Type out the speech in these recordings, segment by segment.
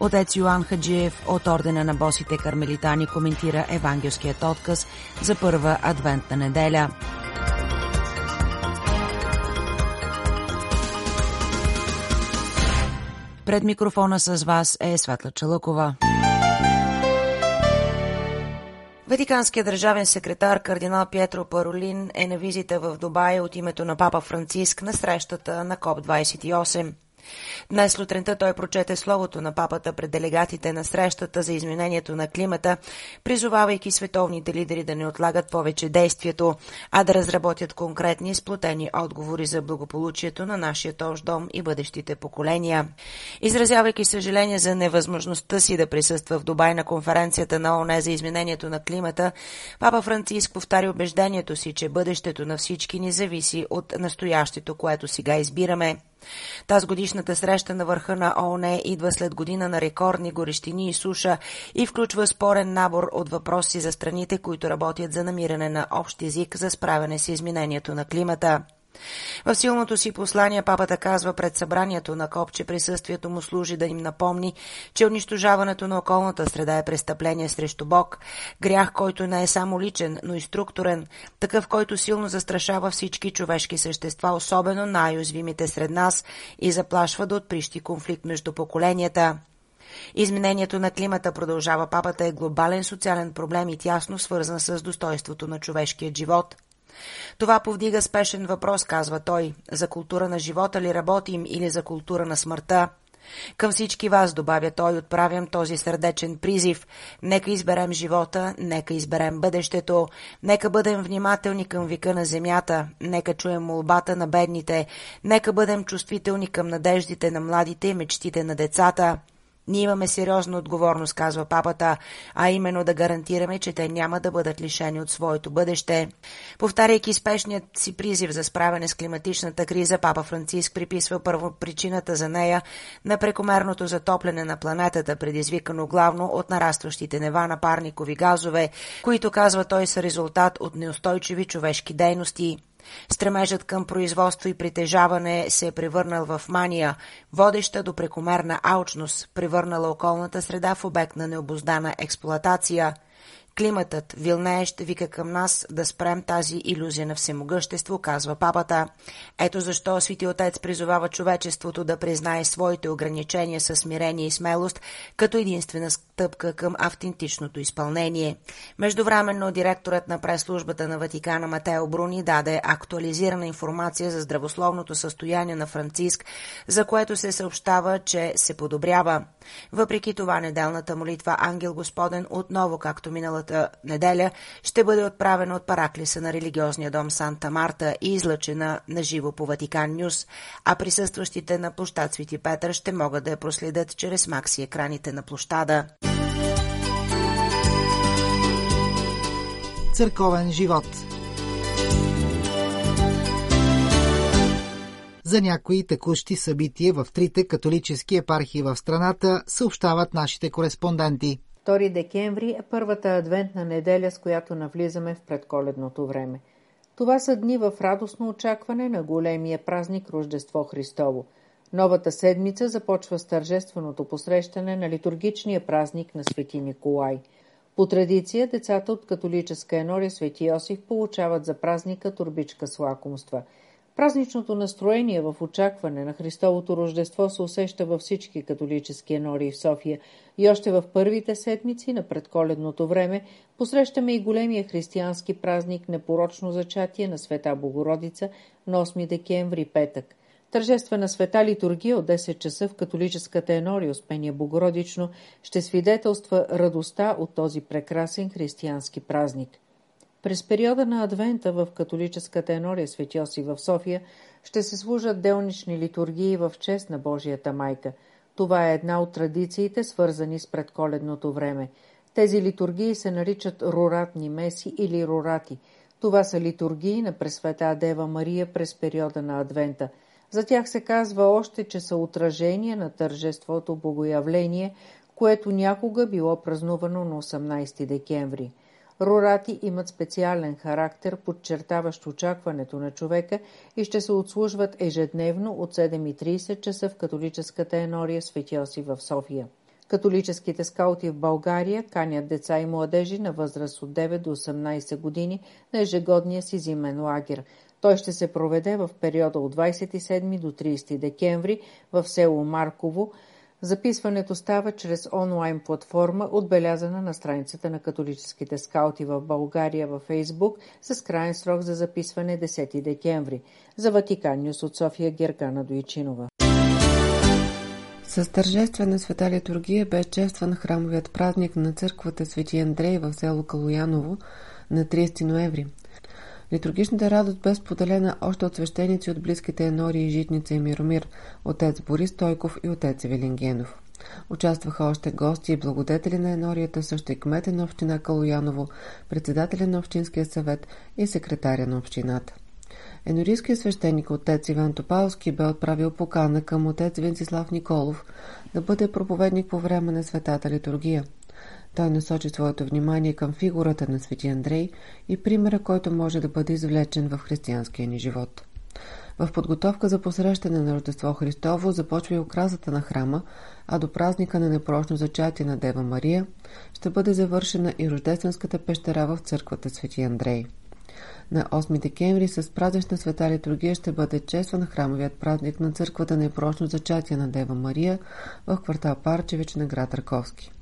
Отец Йоан Хаджиев от Ордена на босите кармелитани коментира евангелският отказ за първа адвентна неделя. Пред микрофона с вас е Светла Чалъкова. Ватиканският държавен секретар кардинал Пьетро Паролин е на визита в Дубай от името на папа Франциск на срещата на КОП-28. Днес сутринта той прочете словото на папата пред делегатите на срещата за изменението на климата, призовавайки световните лидери да не отлагат повече действието, а да разработят конкретни сплотени отговори за благополучието на нашия общ дом и бъдещите поколения. Изразявайки съжаление за невъзможността си да присъства в Дубай на конференцията на ОНЕ за изменението на климата, папа Франциск повтари убеждението си, че бъдещето на всички ни зависи от настоящето, което сега избираме. Таз годишната среща на върха на ООН идва след година на рекордни горещини и суша и включва спорен набор от въпроси за страните, които работят за намиране на общ език за справяне с изменението на климата. В силното си послание папата казва пред събранието на КОП, че присъствието му служи да им напомни, че унищожаването на околната среда е престъпление срещу Бог, грях, който не е само личен, но и структурен, такъв, който силно застрашава всички човешки същества, особено най-уязвимите сред нас и заплашва да отприщи конфликт между поколенията. Изменението на климата, продължава папата, е глобален социален проблем и тясно свързан с достойството на човешкият живот – това повдига спешен въпрос, казва той. За култура на живота ли работим или за култура на смъртта? Към всички вас, добавя той, отправям този сърдечен призив. Нека изберем живота, нека изберем бъдещето, нека бъдем внимателни към вика на земята, нека чуем молбата на бедните, нека бъдем чувствителни към надеждите на младите и мечтите на децата. Ние имаме сериозна отговорност, казва папата, а именно да гарантираме, че те няма да бъдат лишени от своето бъдеще. Повтаряйки спешният си призив за справяне с климатичната криза, папа Франциск приписва първо причината за нея на прекомерното затопляне на планетата, предизвикано главно от нарастващите нева на парникови газове, които, казва той, са резултат от неустойчиви човешки дейности. Стремежът към производство и притежаване се е превърнал в мания, водеща до прекомерна алчност, превърнала околната среда в обект на необоздана експлоатация – Климатът вилнее ще вика към нас да спрем тази иллюзия на всемогъщество, казва папата. Ето защо Свети Отец призовава човечеството да признае своите ограничения със смирение и смелост, като единствена стъпка към автентичното изпълнение. Междувременно директорът на прес-службата на Ватикана Матео Бруни даде актуализирана информация за здравословното състояние на Франциск, за което се съобщава, че се подобрява. Въпреки това, неделната молитва Ангел Господен отново, както миналата миналата неделя ще бъде отправена от параклиса на религиозния дом Санта Марта и излъчена на живо по Ватикан Нюс, а присъстващите на площад Свети Петър ще могат да я проследят чрез макси екраните на площада. Църковен живот За някои текущи събития в трите католически епархии в страната съобщават нашите кореспонденти – 2 декември е първата адвентна неделя, с която навлизаме в предколедното време. Това са дни в радостно очакване на големия празник Рождество Христово. Новата седмица започва с тържественото посрещане на литургичния празник на Свети Николай. По традиция, децата от католическа енория Свети Йосиф получават за празника турбичка с лакомства – Празничното настроение в очакване на Христовото Рождество се усеща във всички католически енории в София и още в първите седмици на предколедното време посрещаме и големия християнски празник Непорочно зачатие на Света Богородица на 8 декември петък. Тържествена света литургия от 10 часа в католическата енория Успение Богородично ще свидетелства радостта от този прекрасен християнски празник – през периода на Адвента в католическата енория Светьоси в София ще се служат делнични литургии в чест на Божията майка. Това е една от традициите, свързани с предколедното време. Тези литургии се наричат руратни меси или рурати. Това са литургии на Пресвета Дева Мария през периода на Адвента. За тях се казва още, че са отражение на тържеството Богоявление, което някога било празнувано на 18 декември. Рорати имат специален характер, подчертаващ очакването на човека и ще се отслужват ежедневно от 7.30 часа в католическата енория Светиоси в София. Католическите скаути в България канят деца и младежи на възраст от 9 до 18 години на ежегодния си зимен лагер. Той ще се проведе в периода от 27 до 30 декември в село Марково, Записването става чрез онлайн платформа, отбелязана на страницата на католическите скаути в България във Фейсбук с крайен срок за записване 10 декември. За Ватикан Нюс от София Гергана Дойчинова. С тържествена света литургия бе честван храмовият празник на църквата Свети Андрей в село Калояново на 30 ноември. Литургичната радост бе споделена още от свещеници от близките Енори и Житница и Миромир, отец Борис Тойков и отец Евелин Участваха още гости и благодетели на Енорията, също и кмета на община Калояново, председателя на Общинския съвет и секретаря на общината. Енорийският свещеник отец Иван Топалски бе отправил покана към отец Венцислав Николов да бъде проповедник по време на светата литургия – той насочи своето внимание към фигурата на свети Андрей и примера, който може да бъде извлечен в християнския ни живот. В подготовка за посрещане на Рождество Христово започва и окрасата на храма, а до празника на непрочно зачатие на Дева Мария ще бъде завършена и рождественската пещера в църквата Свети Андрей. На 8 декември с празнична света литургия ще бъде честван храмовият празник на църквата Непрочно зачатие на Дева Мария в квартал Парчевич на град Раковски.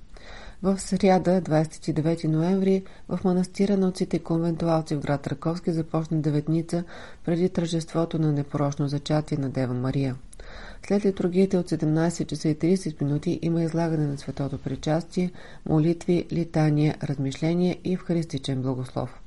В сряда, 29 ноември, в манастира на отците конвентуалци в град Раковски започна деветница преди тържеството на непорочно зачатие на Дева Мария. След литургията от 17 часа и 30 минути има излагане на светото причастие, молитви, литания, размишление и евхаристичен благослов.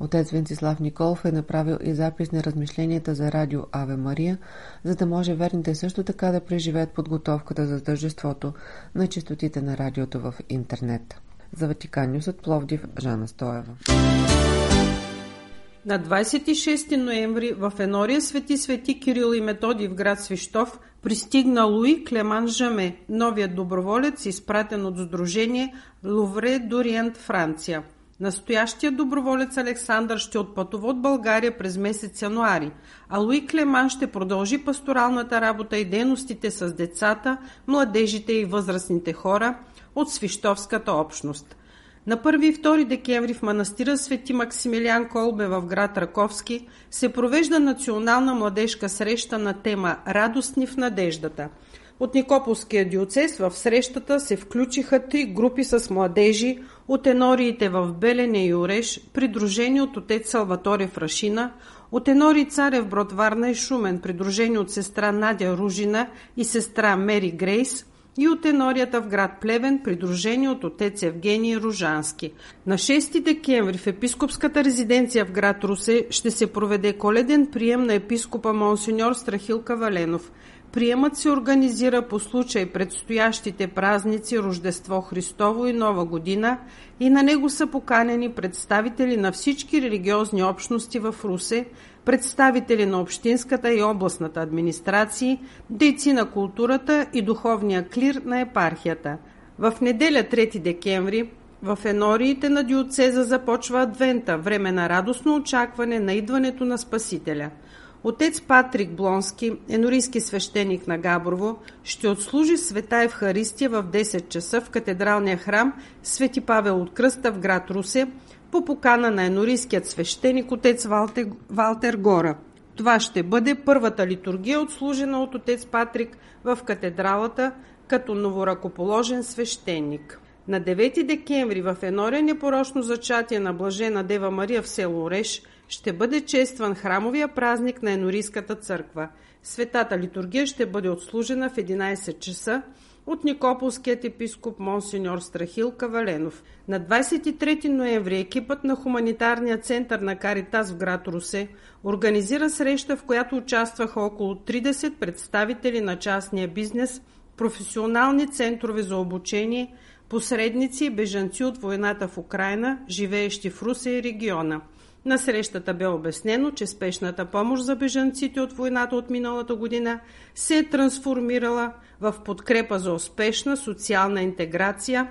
Отец Венцислав Николов е направил и запис на размишленията за радио Аве Мария, за да може верните също така да преживеят подготовката за тържеството на частотите на радиото в интернет. За Ватикан Нюс от Пловдив, Жана Стоева. На 26 ноември в Енория Свети Свети Кирил и Методи в град Свищов пристигна Луи Клеман Жаме, новият доброволец, изпратен от Сдружение Лувре Дориент, Франция – Настоящия доброволец Александър ще отпътува от България през месец януари, а Луи Клеман ще продължи пасторалната работа и дейностите с децата, младежите и възрастните хора от свищовската общност. На 1 и 2 декември в манастира Свети Максимилиан Колбе в град Раковски се провежда национална младежка среща на тема «Радостни в надеждата», от Никополския диоцес в срещата се включиха три групи с младежи от енориите в Белене и Ореш, придружени от отец Салваторе Фрашина, от енори Царев Брод Варна и Шумен, придружени от сестра Надя Ружина и сестра Мери Грейс, и от енорията в град Плевен, придружени от отец Евгений Ружански. На 6 декември в епископската резиденция в град Русе ще се проведе коледен прием на епископа Монсеньор Страхил Каваленов. Приемът се организира по случай предстоящите празници Рождество Христово и Нова година и на него са поканени представители на всички религиозни общности в Русе, представители на общинската и областната администрации, дейци на културата и духовния клир на епархията. В неделя 3 декември в енориите на диоцеза започва Адвента, време на радостно очакване на идването на Спасителя – Отец Патрик Блонски, енорийски свещеник на Габрово, ще отслужи света Евхаристия в 10 часа в катедралния храм Свети Павел от Кръста в град Русе по покана на енорийският свещеник отец Валтер, Валтер Гора. Това ще бъде първата литургия, отслужена от отец Патрик в катедралата като новоракоположен свещеник. На 9 декември в Енория непорочно зачатие на Блажена Дева Мария в село Ореш ще бъде честван храмовия празник на Енорийската църква. Светата литургия ще бъде отслужена в 11 часа от Никополският епископ Монсеньор Страхил Каваленов. На 23 ноември екипът на Хуманитарния център на Каритас в град Русе организира среща, в която участваха около 30 представители на частния бизнес, професионални центрове за обучение – посредници и бежанци от войната в Украина, живеещи в Русе и региона. На срещата бе обяснено, че спешната помощ за бежанците от войната от миналата година се е трансформирала в подкрепа за успешна социална интеграция,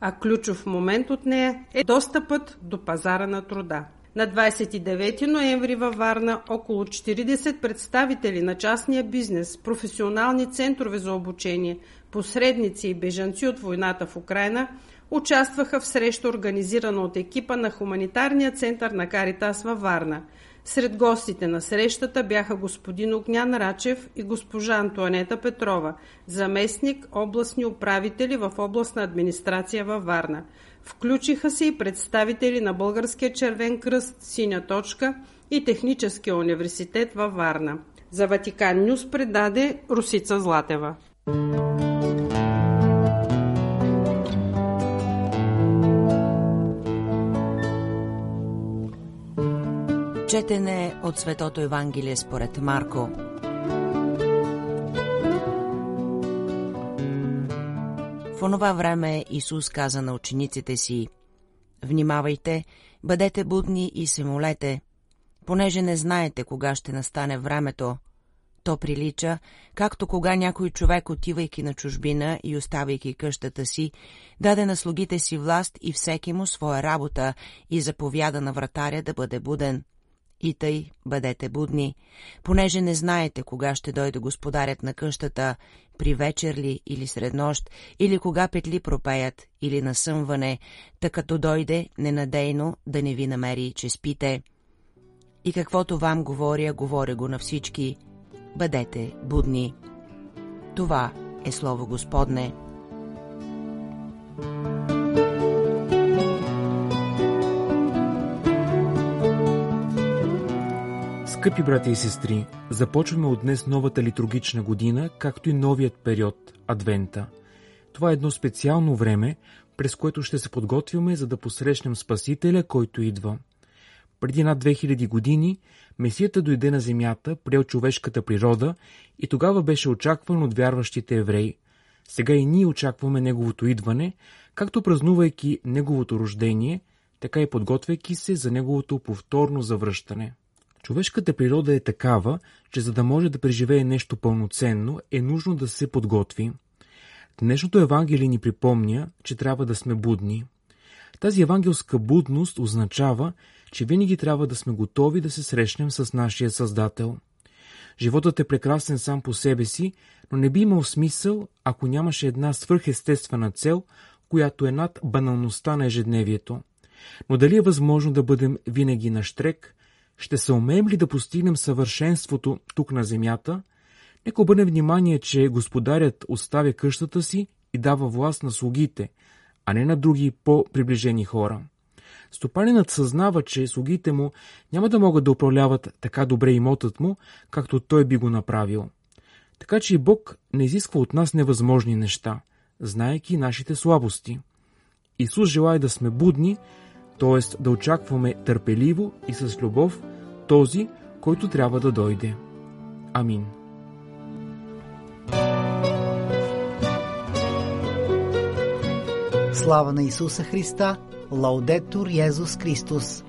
а ключов момент от нея е достъпът до пазара на труда. На 29 ноември във Варна около 40 представители на частния бизнес, професионални центрове за обучение, посредници и бежанци от войната в Украина участваха в среща, организирана от екипа на Хуманитарния център на Каритас във Варна. Сред гостите на срещата бяха господин Огнян Рачев и госпожа Антуанета Петрова, заместник областни управители в областна администрация във Варна. Включиха се и представители на Българския червен кръст Синя точка и Техническия университет във Варна. За Ватикан Нюс предаде Русица Златева. Четене от Светото Евангелие според Марко. В онова време Исус каза на учениците си Внимавайте, бъдете будни и се молете, понеже не знаете кога ще настане времето. То прилича, както кога някой човек, отивайки на чужбина и оставайки къщата си, даде на слугите си власт и всеки му своя работа и заповяда на вратаря да бъде буден. И тъй бъдете будни, понеже не знаете кога ще дойде господарят на къщата, при вечер ли или сред нощ, или кога петли пропеят, или насъмване, та като дойде ненадейно да не ви намери, че спите. И каквото вам говоря, говоря го на всички. Бъдете будни. Това е Слово Господне. Скъпи брати и сестри, започваме от днес новата литургична година, както и новият период – Адвента. Това е едно специално време, през което ще се подготвяме, за да посрещнем Спасителя, който идва. Преди над 2000 години Месията дойде на земята, приел човешката природа и тогава беше очакван от вярващите евреи. Сега и ние очакваме Неговото идване, както празнувайки Неговото рождение, така и подготвяйки се за Неговото повторно завръщане. Човешката природа е такава, че за да може да преживее нещо пълноценно, е нужно да се подготви. Днешното Евангелие ни припомня, че трябва да сме будни. Тази евангелска будност означава, че винаги трябва да сме готови да се срещнем с нашия Създател. Животът е прекрасен сам по себе си, но не би имал смисъл, ако нямаше една свърхестествена цел, която е над баналността на ежедневието. Но дали е възможно да бъдем винаги на штрек, ще се умеем ли да постигнем съвършенството тук на земята? Нека обърне внимание, че господарят оставя къщата си и дава власт на слугите, а не на други по-приближени хора. Стопанинът съзнава, че слугите му няма да могат да управляват така добре имотът му, както той би го направил. Така че и Бог не изисква от нас невъзможни неща, знаеки нашите слабости. Исус желая да сме будни, т.е. да очакваме търпеливо и с любов този, който трябва да дойде. Амин. Слава на Исуса Христа! Лаудетур Йезус Христос!